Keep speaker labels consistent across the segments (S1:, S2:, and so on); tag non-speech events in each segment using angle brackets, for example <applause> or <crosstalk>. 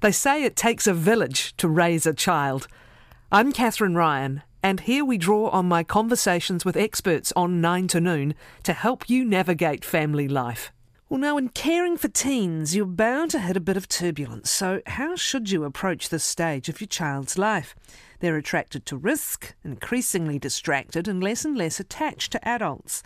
S1: They say it takes a village to raise a child. I'm Kathryn Ryan, and here we draw on my conversations with experts on 9 to Noon to help you navigate family life. Well, now, in caring for teens, you're bound to hit a bit of turbulence. So, how should you approach this stage of your child's life? They're attracted to risk, increasingly distracted, and less and less attached to adults.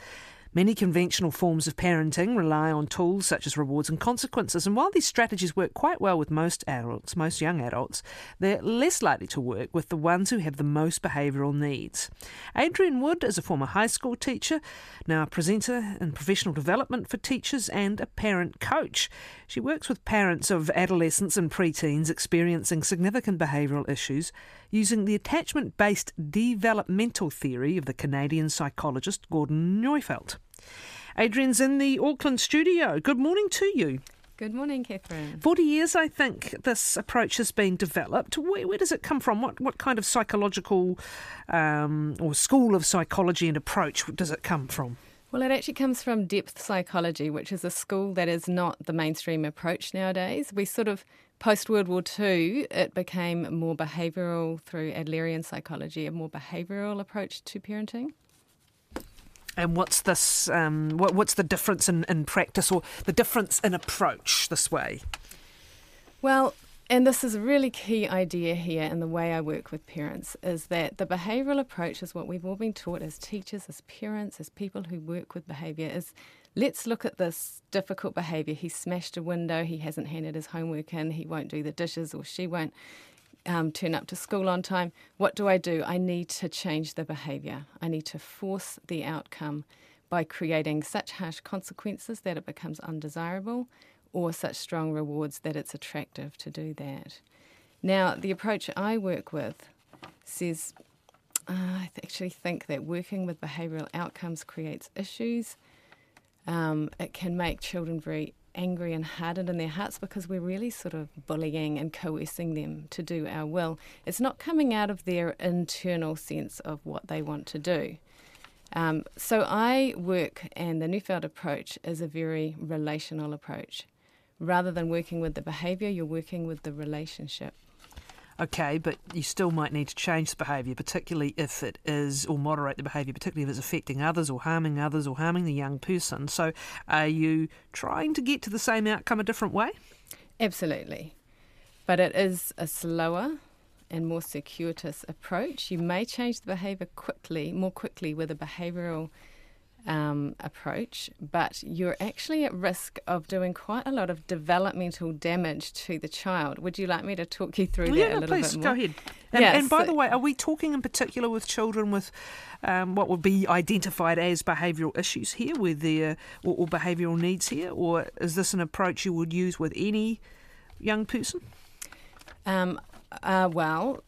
S1: Many conventional forms of parenting rely on tools such as rewards and consequences, and while these strategies work quite well with most adults, most young adults, they're less likely to work with the ones who have the most behavioural needs. Adrienne Wood is a former high school teacher, now a presenter in professional development for teachers and a parent coach. She works with parents of adolescents and preteens experiencing significant behavioural issues using the attachment based developmental theory of the Canadian psychologist Gordon Neufeld. Adrienne's in the Auckland studio. Good morning to you.
S2: Good morning, Kathryn.
S1: 40 years, I think, this approach has been developed. Where, where does it come from? What, what kind of psychological um, or school of psychology and approach does it come from?
S2: Well, it actually comes from depth psychology, which is a school that is not the mainstream approach nowadays. We sort of Post World War II, it became more behavioural through Adlerian psychology, a more behavioural approach to parenting.
S1: And what's this? Um, what, what's the difference in, in practice or the difference in approach this way?
S2: Well, and this is a really key idea here in the way I work with parents is that the behavioural approach is what we've all been taught as teachers, as parents, as people who work with behaviour is let's look at this difficult behaviour. He smashed a window, he hasn't handed his homework in, he won't do the dishes, or she won't um, turn up to school on time. What do I do? I need to change the behaviour. I need to force the outcome by creating such harsh consequences that it becomes undesirable or such strong rewards that it's attractive to do that. Now, the approach I work with says uh, I actually think that working with behavioural outcomes creates issues um, it can make children very angry and hardened in their hearts because we're really sort of bullying and coercing them to do our will. It's not coming out of their internal sense of what they want to do. Um, so I work, and the Neufeld approach is a very relational approach. Rather than working with the behaviour, you're working with the relationship.
S1: Okay, but you still might need to change the behaviour, particularly if it is, or moderate the behaviour, particularly if it's affecting others or harming others or harming the young person. So, are you trying to get to the same outcome a different way?
S2: Absolutely. But it is a slower and more circuitous approach. You may change the behaviour quickly, more quickly with a behavioural um, approach, but you're actually at risk of doing quite a lot of developmental damage to the child. Would you like me to talk you through
S1: yeah,
S2: that a little
S1: please,
S2: bit more?
S1: go ahead. And,
S2: yes,
S1: and by
S2: so,
S1: the way, are we talking in particular with children with um, what would be identified as behavioural issues here, with their or, or behavioural needs here, or is this an approach you would use with any young person?
S2: Um, uh, well,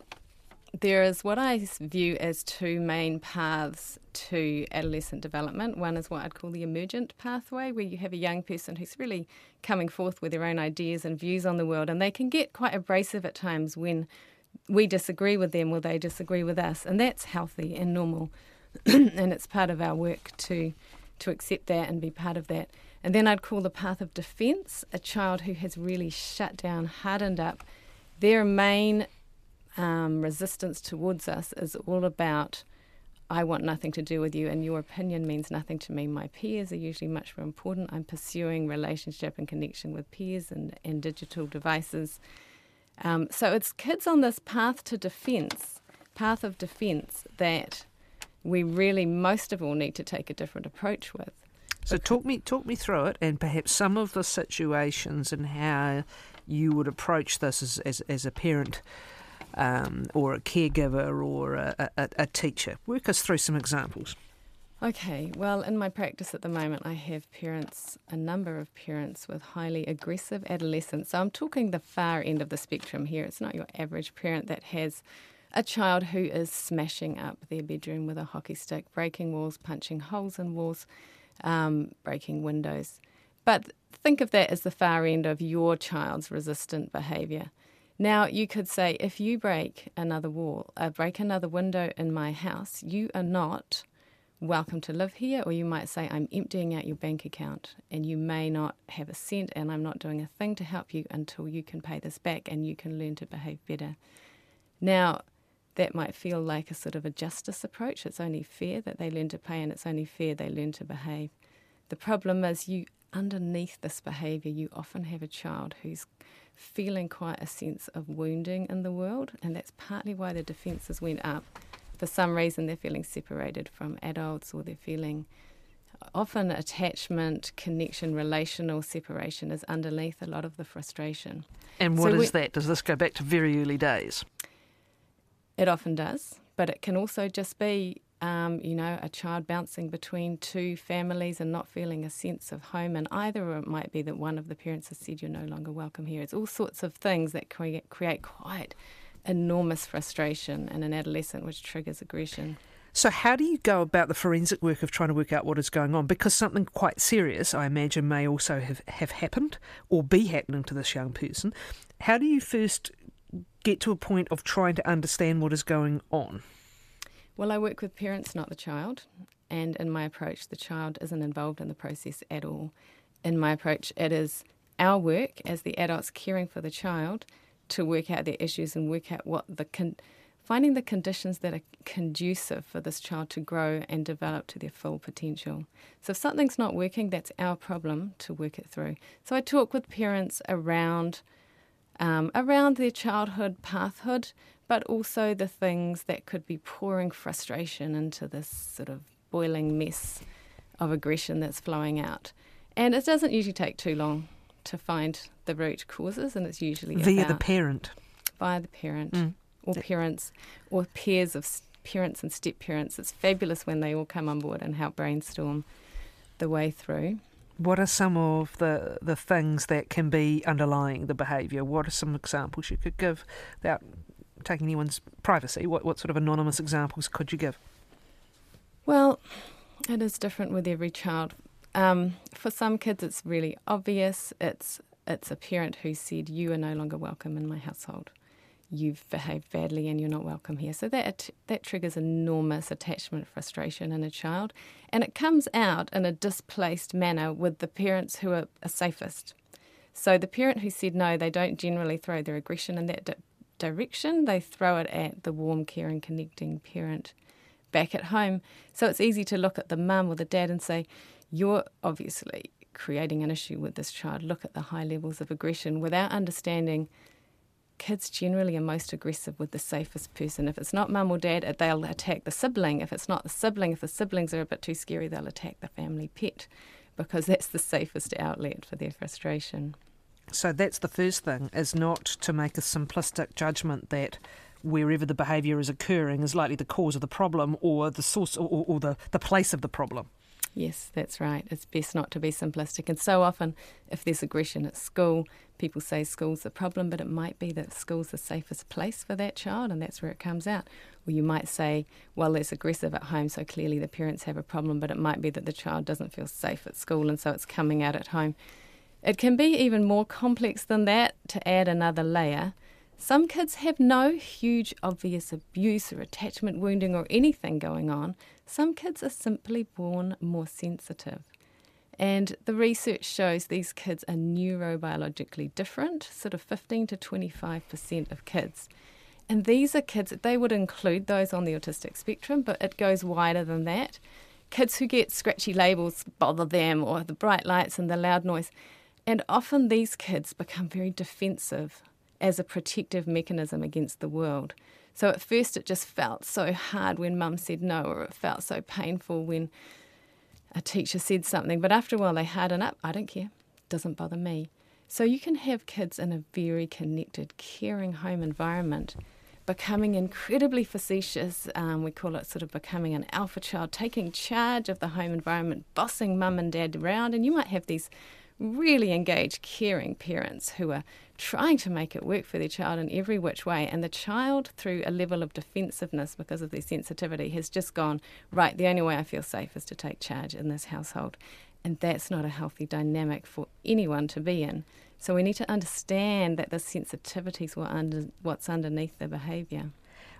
S2: there is what I view as two main paths to adolescent development. One is what I'd call the emergent pathway, where you have a young person who's really coming forth with their own ideas and views on the world, and they can get quite abrasive at times when we disagree with them or they disagree with us, and that's healthy and normal, <clears throat> and it's part of our work to to accept that and be part of that. And then I'd call the path of defence a child who has really shut down, hardened up. Their main um, resistance towards us is all about I want nothing to do with you, and your opinion means nothing to me. My peers are usually much more important. I'm pursuing relationship and connection with peers and, and digital devices. Um, so it's kids on this path to defence, path of defence, that we really most of all need to take a different approach with.
S1: So talk me talk me through it, and perhaps some of the situations and how you would approach this as as, as a parent um, or a caregiver or a, a, a, teacher. Work us through some examples.
S2: Okay, well, in my practice at the moment, I have parents, a number of parents with highly aggressive adolescents. So I'm talking the far end of the spectrum here. It's not your average parent that has a child who is smashing up their bedroom with a hockey stick, breaking walls, punching holes in walls, um, breaking windows. But think of that as the far end of your child's resistant behaviour. Now, you could say, if you break another wall, uh, break another window in my house, you are not welcome to live here, or you might say, I'm emptying out your bank account and you may not have a cent, and I'm not doing a thing to help you until you can pay this back and you can learn to behave better. Now, that might feel like a sort of a justice approach. It's only fair that they learn to pay, and it's only fair they learn to behave. The problem is, you underneath this behaviour, you often have a child who's feeling quite a sense of wounding in the world, and that's partly why the defences went up. For some reason, they're feeling separated from adults, or they're feeling often attachment, connection, relational separation is underneath a lot of the frustration.
S1: And what so is that? Does this go back to very early days?
S2: It often does, but it can also just be um, you know, a child bouncing between two families and not feeling a sense of home in either, or it might be that one of the parents has said you're no longer welcome here. It's all sorts of things that create, create quite enormous frustration in an adolescent, which triggers aggression.
S1: So, how do you go about the forensic work of trying to work out what is going on? Because something quite serious, I imagine, may also have, have happened or be happening to this young person. How do you first get to a point of trying to understand what is going on?
S2: Well, I work with parents, not the child. And in my approach, the child isn't involved in the process at all. In my approach, it is our work as the adults caring for the child to work out their issues and work out what the con- finding the conditions that are conducive for this child to grow and develop to their full potential. So if something's not working, that's our problem to work it through. So I talk with parents around um, around their childhood pathhood, but also the things that could be pouring frustration into this sort of boiling mess of aggression that's flowing out. And it doesn't usually take too long to find the root causes, and it's usually
S1: via the parent,
S2: via the parent, mm. or parents, or pairs of parents and step parents. It's fabulous when they all come on board and help brainstorm the way through.
S1: What are some of the, the things that can be underlying the behaviour? What are some examples you could give without taking anyone's privacy, what, what sort of anonymous examples could you give?
S2: Well, it is different with every child. Um, for some kids, it's really obvious. It's it's a parent who said, "You are no longer welcome in my household. You've behaved badly, and you're not welcome here." So that that triggers enormous attachment frustration in a child, and it comes out in a displaced manner with the parents who are, are safest. So the parent who said no, they don't generally throw their aggression in that direction, they throw it at the warm, caring, connecting parent back at home. So it's easy to look at the mum or the dad and say, You're obviously creating an issue with this child. Look at the high levels of aggression without understanding kids generally are most aggressive with the safest person. If it's not mum or dad, uh, they'll attack the sibling. If it's not the sibling, if the siblings are a bit too scary, they'll attack the family pet because <laughs> that's the safest outlet for their frustration.
S1: So that's the first thing, is not to make a simplistic judgment that wherever the behaviour is occurring is likely the cause of the problem or the source or, or, the, the place of the problem.
S2: Yes, that's right. It's best not to be simplistic. And so often, if there's aggression at school, people say school's the problem, but it might be that school's the safest place for that child, and that's where it comes out. Or you might say, well, it's aggressive at home, so clearly the parents have a problem, but it might be that the child doesn't feel safe at school, and so it's coming out at home. It can be even more complex than that to add another layer. Some kids have no huge obvious abuse or attachment wounding or anything going on. Some kids are simply born more sensitive. And the research shows these kids are neurobiologically different, sort of 15 to 25% of kids. And these are kids, they would include those on the autistic spectrum, but it goes wider than that. Kids who get scratchy labels bother them, or the bright lights and the loud noise. And often these kids become very defensive as a protective mechanism against the world. So at first it just felt so hard when mum said no, or it felt so painful when a teacher said something. But after a while they harden up. I don't care, doesn't bother me. So you can have kids in a very connected, caring home environment, becoming incredibly facetious. Um, we call it sort of becoming an alpha child, taking charge of the home environment, bossing mum and dad around. And you might have these really engaged, caring parents who are trying to make it work for their child in every which way. And the child, through a level of defensiveness because of their sensitivity, has just gone, right, the only way I feel safe is to take charge in this household. And that's not a healthy dynamic for anyone to be in. So we need to understand that the sensitivities were under what's underneath the behaviour.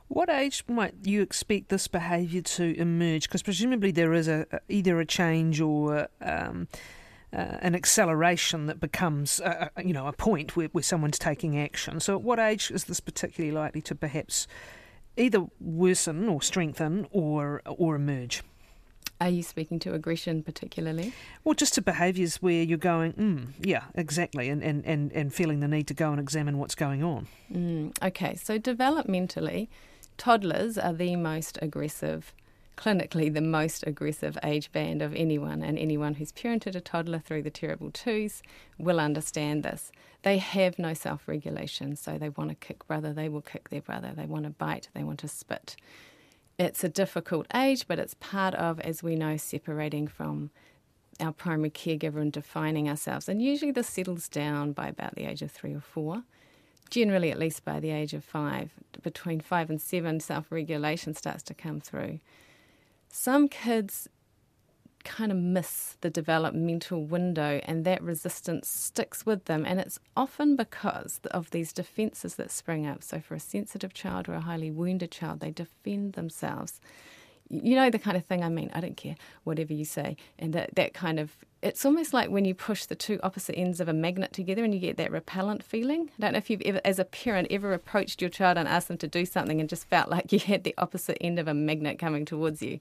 S1: What age might you expect this behaviour to emerge? Because presumably there is a, either a change or um, uh, an acceleration that becomes, uh, uh, you know, a point where, where someone's taking action. So, at what age is this particularly likely to perhaps either worsen or strengthen or or emerge?
S2: Are you speaking to aggression particularly?
S1: Well, just to behaviours where you're going, mm, yeah, exactly, and, and, and, and feeling the need to go and examine what's going on.
S2: Mm, okay, so developmentally, toddlers are the most aggressive, clinically, the most aggressive age band of anyone, and anyone who's parented a toddler through the terrible twos will understand this. They have no self regulation, so they want to kick brother, they will kick their brother, they want to bite, they want to spit it's a difficult age, but it's part of, as we know, separating from our primary caregiver and defining ourselves. And usually this settles down by about the age of three or four. Generally, at least by the age of five. Between five and seven, self regulation starts to come through. Some kids kind of miss the developmental window and that resistance sticks with them. And it's often because of these defenses that spring up. So, for a sensitive child or a highly wounded child, they defend themselves. You know the kind of thing I mean. I don't care whatever you say. And that, that kind of, it's almost like when you push the two opposite ends of a magnet together and you get that repellent feeling. I don't know if you've ever, as a parent, ever approached your child and asked them to do something and just felt like <laughs> you had the opposite end of a magnet coming towards you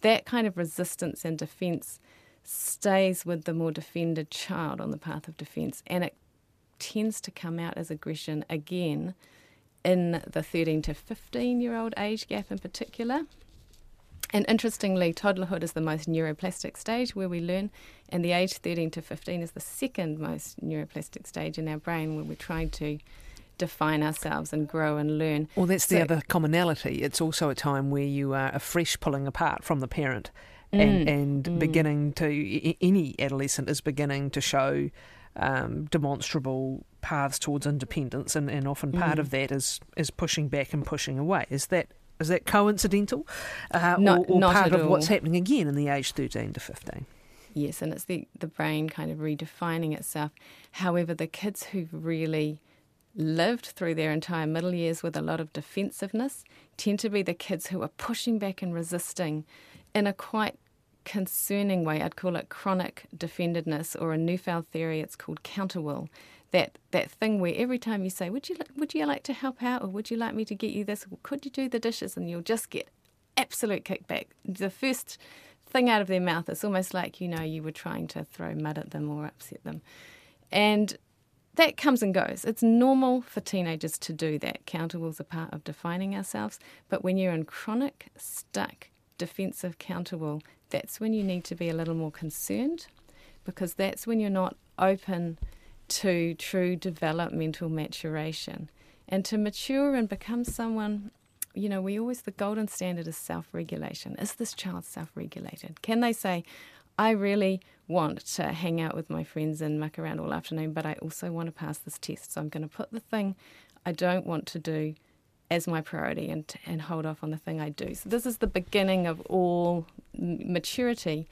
S2: that kind of resistance and defence stays with the more defended child on the path of defence and it tends to come out as aggression again in the 13 to 15 year old age gap in particular. And interestingly, toddlerhood is the most neuroplastic stage where we learn, and the age 13 to 15 is the second most neuroplastic stage in our brain where we're trying to define ourselves and grow and learn.
S1: Well, that's so, the other commonality. It's also a time where you are afresh pulling apart from the parent and, mm, and mm. beginning to, any adolescent is beginning to show um, demonstrable paths towards independence, and, and often part mm. of that is, is pushing back and pushing away. Is that is that coincidental, uh, not, or, or not part of all. what's happening again in the age thirteen to fifteen?
S2: Yes, and it's the the brain kind of redefining itself. However, the kids who've really lived through their entire middle years with a lot of defensiveness tend to be the kids who are pushing back and resisting in a quite concerning way. I'd call it chronic defendedness, or a Neufeld theory, it's called counterwill. That that thing where every time you say, "Would you would you like to help out?" or "Would you like me to get you this?" or "Could you do the dishes?" and you'll just get absolute kickback. The first thing out of their mouth, it's almost like you know you were trying to throw mud at them or upset them. And that comes and goes. It's normal for teenagers to do that. Counterwill's a part of defining ourselves. But when you're in chronic, stuck, defensive counterwill, that's when you need to be a little more concerned because that's when you're not open to true developmental maturation. And to mature and become someone, you know, we always, the golden standard is self regulation. Is this child self regulated? Can they say, I really want to hang out with my friends and muck around all afternoon, but I also want to pass this test. So I'm going to put the thing I don't want to do as my priority and, and hold off on the thing I do. So this is the beginning of all maturity.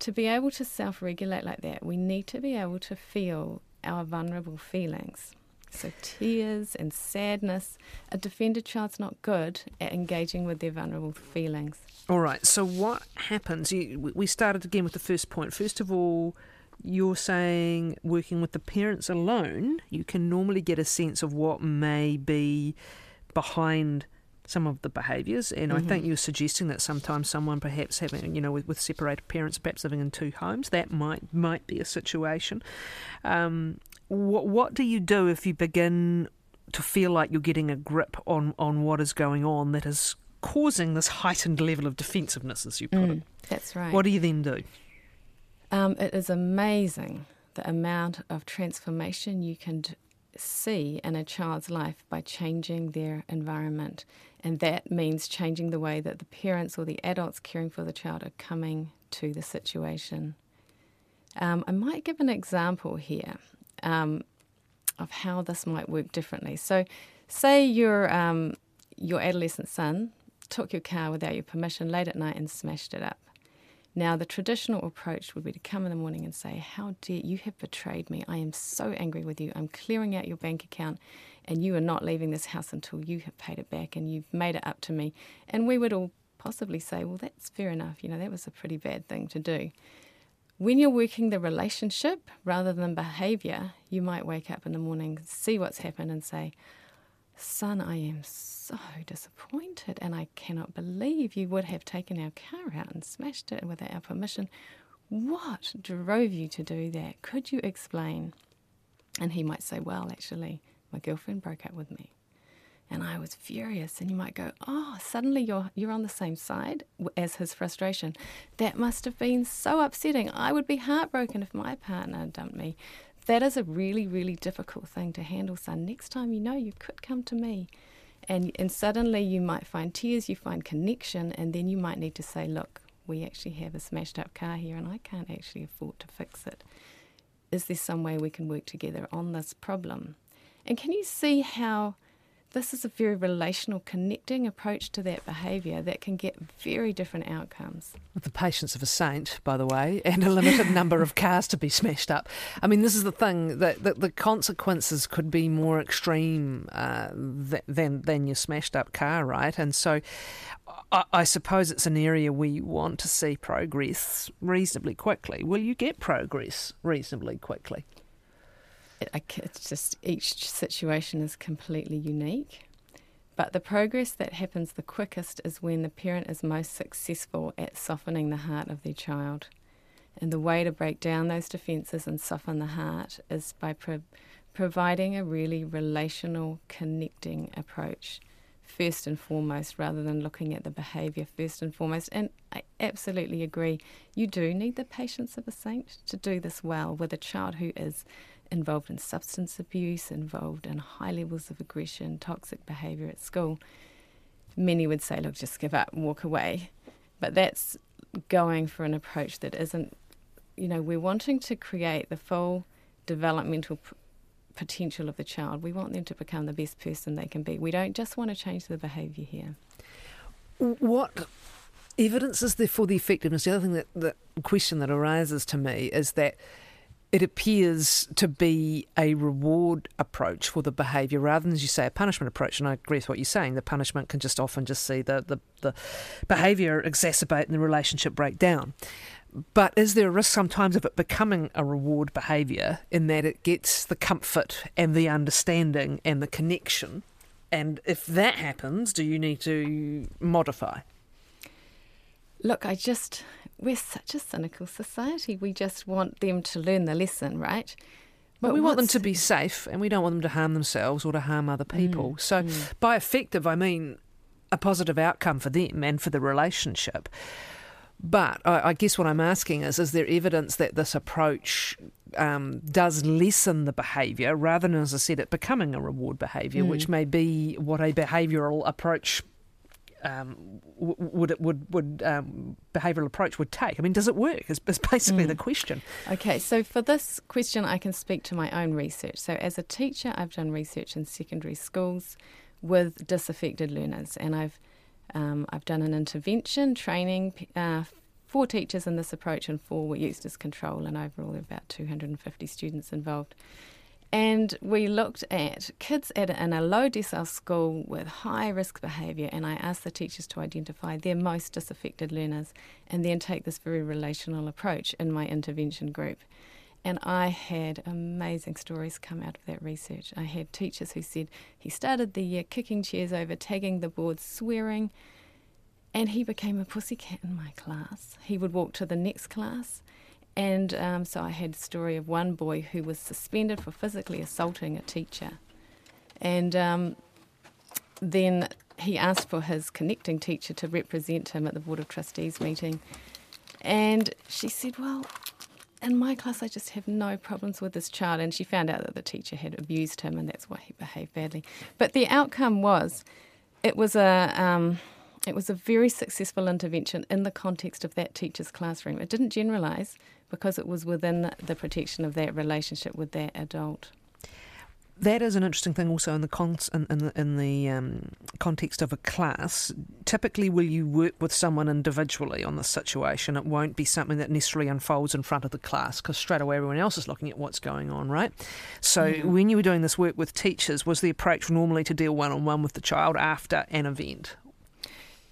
S2: To be able to self regulate like that, we need to be able to feel our vulnerable feelings. So, tears and sadness. A defender child's not good at engaging with their vulnerable feelings.
S1: All right. So, what happens? we started again with the first point. First of all, you're saying working with the parents alone, you can normally get a sense of what may be behind some of the behaviours. And mm-hmm. I think mm-hmm. you're suggesting that sometimes someone perhaps having, you know, with, with separated parents, perhaps living in two homes, that might might be a situation. Um, what what do you do if you begin to feel like you're getting a grip on on what is going on that is causing this heightened level of defensiveness, as you put mm, it?
S2: That's right.
S1: What do you then do?
S2: Um, it is amazing the amount of transformation you can see in a child's life by changing their environment. And that means changing the way that the parents or the adults caring for the child are coming to the situation. Um, I might give an example here um, of how this might work differently. So, say your um, your adolescent son took your car without your permission late at night and smashed it up. Now, the traditional approach would be to come in the morning and say, How dare you have betrayed me? I am so angry with you. I'm clearing out your bank account, and you are not leaving this house until you have paid it back and you've made it up to me. And we would all possibly say, Well, that's fair enough. You know, that was a pretty bad thing to do. When you're working the relationship rather than behavior, you might wake up in the morning, see what's happened, and say, Son, I am so disappointed, and I cannot believe you would have taken our car out and smashed it without our permission. What drove you to do that? Could you explain? And he might say, Well, actually, my girlfriend broke up with me. And I was furious. And you might go, Oh, suddenly you're, you're on the same side as his frustration. That must have been so upsetting. I would be heartbroken if my partner dumped me that is a really, really difficult thing to handle, son. Next time you know, you could come to me. And, and suddenly you might find tears, you find connection, and then you might need to say, Look, we actually have a smashed up car here and I can't actually afford to fix it. Is there some way we can work together on this problem? And can you see how this is a very relational, connecting approach to that behaviour that can get very different outcomes.
S1: With the patience of a saint, by the way, <laughs> and a limited number of cars to be smashed up. I mean, this is the thing that, that the consequences could be more extreme uh, than than your smashed up car, right? And so, I, I suppose it's an area we want to see progress reasonably quickly. Will you get progress reasonably quickly?
S2: It's just each situation is completely unique. But the progress that happens the quickest is when the parent is most successful at softening the heart of their child. And the way to break down those defences and soften the heart is by pro- providing a really relational, connecting approach first and foremost, rather than looking at the behaviour first and foremost. And I absolutely agree, you do need the patience of a saint to do this well with a child who is involved in substance abuse, involved in high levels of aggression, toxic behaviour at school, many would say, look, just give up and walk away. But that's going for an approach that isn't, you know, we're wanting to create the full developmental p- potential of the child. We want them to become the best person they can be. We don't just want to change the behaviour here.
S1: What evidence is there for the effectiveness? The other thing that the question that arises to me is that it appears to be a reward approach for the behaviour rather than, as you say, a punishment approach. And I agree with what you're saying. The punishment can just often just see the, the, the behaviour exacerbate and the relationship break down. But is there a risk sometimes of it becoming a reward behaviour in that it gets the comfort and the understanding and the connection? And if that happens, do you need to modify?
S2: Look, I just we're such a cynical society. We just want them to learn the lesson, right?
S1: But we want them to be safe and we don't want them to harm themselves or to harm other mm, people. Mm, so, mm. by effective, I mean a positive outcome for them and for the relationship. But I, I guess what I'm asking is is there evidence that this approach um, does lessen the behaviour rather than, as I said, it becoming a reward behaviour, mm. which may be what a behavioural approach um, would would would um, behavioural approach would take? I mean, does it work? Is, is basically mm. the question.
S2: Okay, so for this question, I can speak to my own research. So as a teacher, I've done research in secondary schools with disaffected learners, and I've um, I've done an intervention training. Uh, for teachers in this approach and four were used as control, and overall about 250 students involved. And we looked at kids at in a low decile school with high risk behaviour, and I asked the teachers to identify their most disaffected learners and then take this very relational approach in my intervention group. And I had amazing stories come out of that research. I had teachers who said he started the year kicking chairs over, tagging the boards, swearing, and he became a pussycat in my class. He would walk to the next class and um, so I had a story of one boy who was suspended for physically assaulting a teacher. And um, then he asked for his connecting teacher to represent him at the Board of Trustees meeting. And she said, Well, in my class, I just have no problems with this child. And she found out that the teacher had abused him, and that's why he behaved badly. But the outcome was, it was a. Um, it was a very successful intervention in the context of that teacher's classroom. It didn't generalise because it was within the protection of that relationship with that adult
S1: that is an interesting thing also in the cons- in, in the, in the um, context of a class. Typically, will you work with someone individually on the situation? It won't be something that necessarily unfolds in front of the class because straight away everyone else is looking at what's going on, right? So, when you were doing this work with teachers, was the approach normally to deal one on one with the child after an event?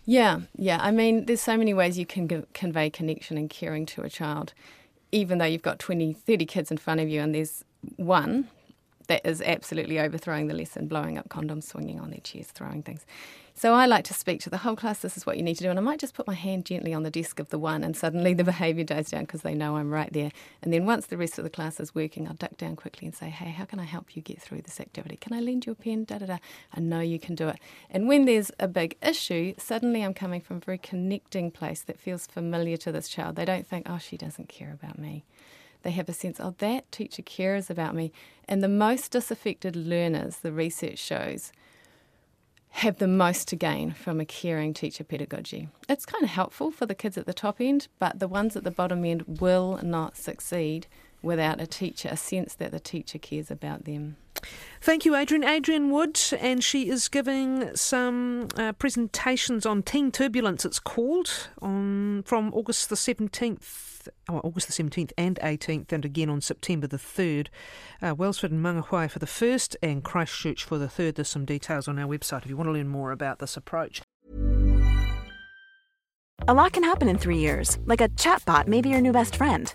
S2: Yeah, yeah. I mean, there's so many ways you can g- convey connection and caring to a child, even though you've got 20, 30 kids in front of you and there's one that is absolutely overthrowing the lesson, blowing up condoms, swinging on their chairs, throwing things. So I like to speak to the whole class. This is what you need to do, and I might just put my hand gently on the desk of the one, and suddenly the <laughs> behaviour dies down because they know I'm right there. And then once the rest of the class is working, I'll duck down quickly and say, "Hey, how can I help you get through this activity? Can I lend you a pen? Da da da. I know you can do it." And when there's a big issue, suddenly I'm coming from a very connecting place that feels familiar to this child. They don't think, "Oh, she doesn't care about me." They have a sense, oh, that teacher cares about me. And the most disaffected learners, the research shows, have the most to gain from a caring teacher pedagogy. It's kind of helpful for the kids at the top end, but the ones at the bottom end will not succeed without a teacher, a sense that the teacher cares about them.
S1: Thank you, Adrienne. Adrienne Wood, and she is giving some uh, presentations on teen turbulence. It's called on from August the seventeenth, oh, August the seventeenth and eighteenth, and again on September the third. Uh, Wellsford and Mangawhai for the first, and Christchurch for the third. There's some details on our website if you want to learn more about this approach.
S3: A lot can happen in three years, like a chatbot may be your new best friend.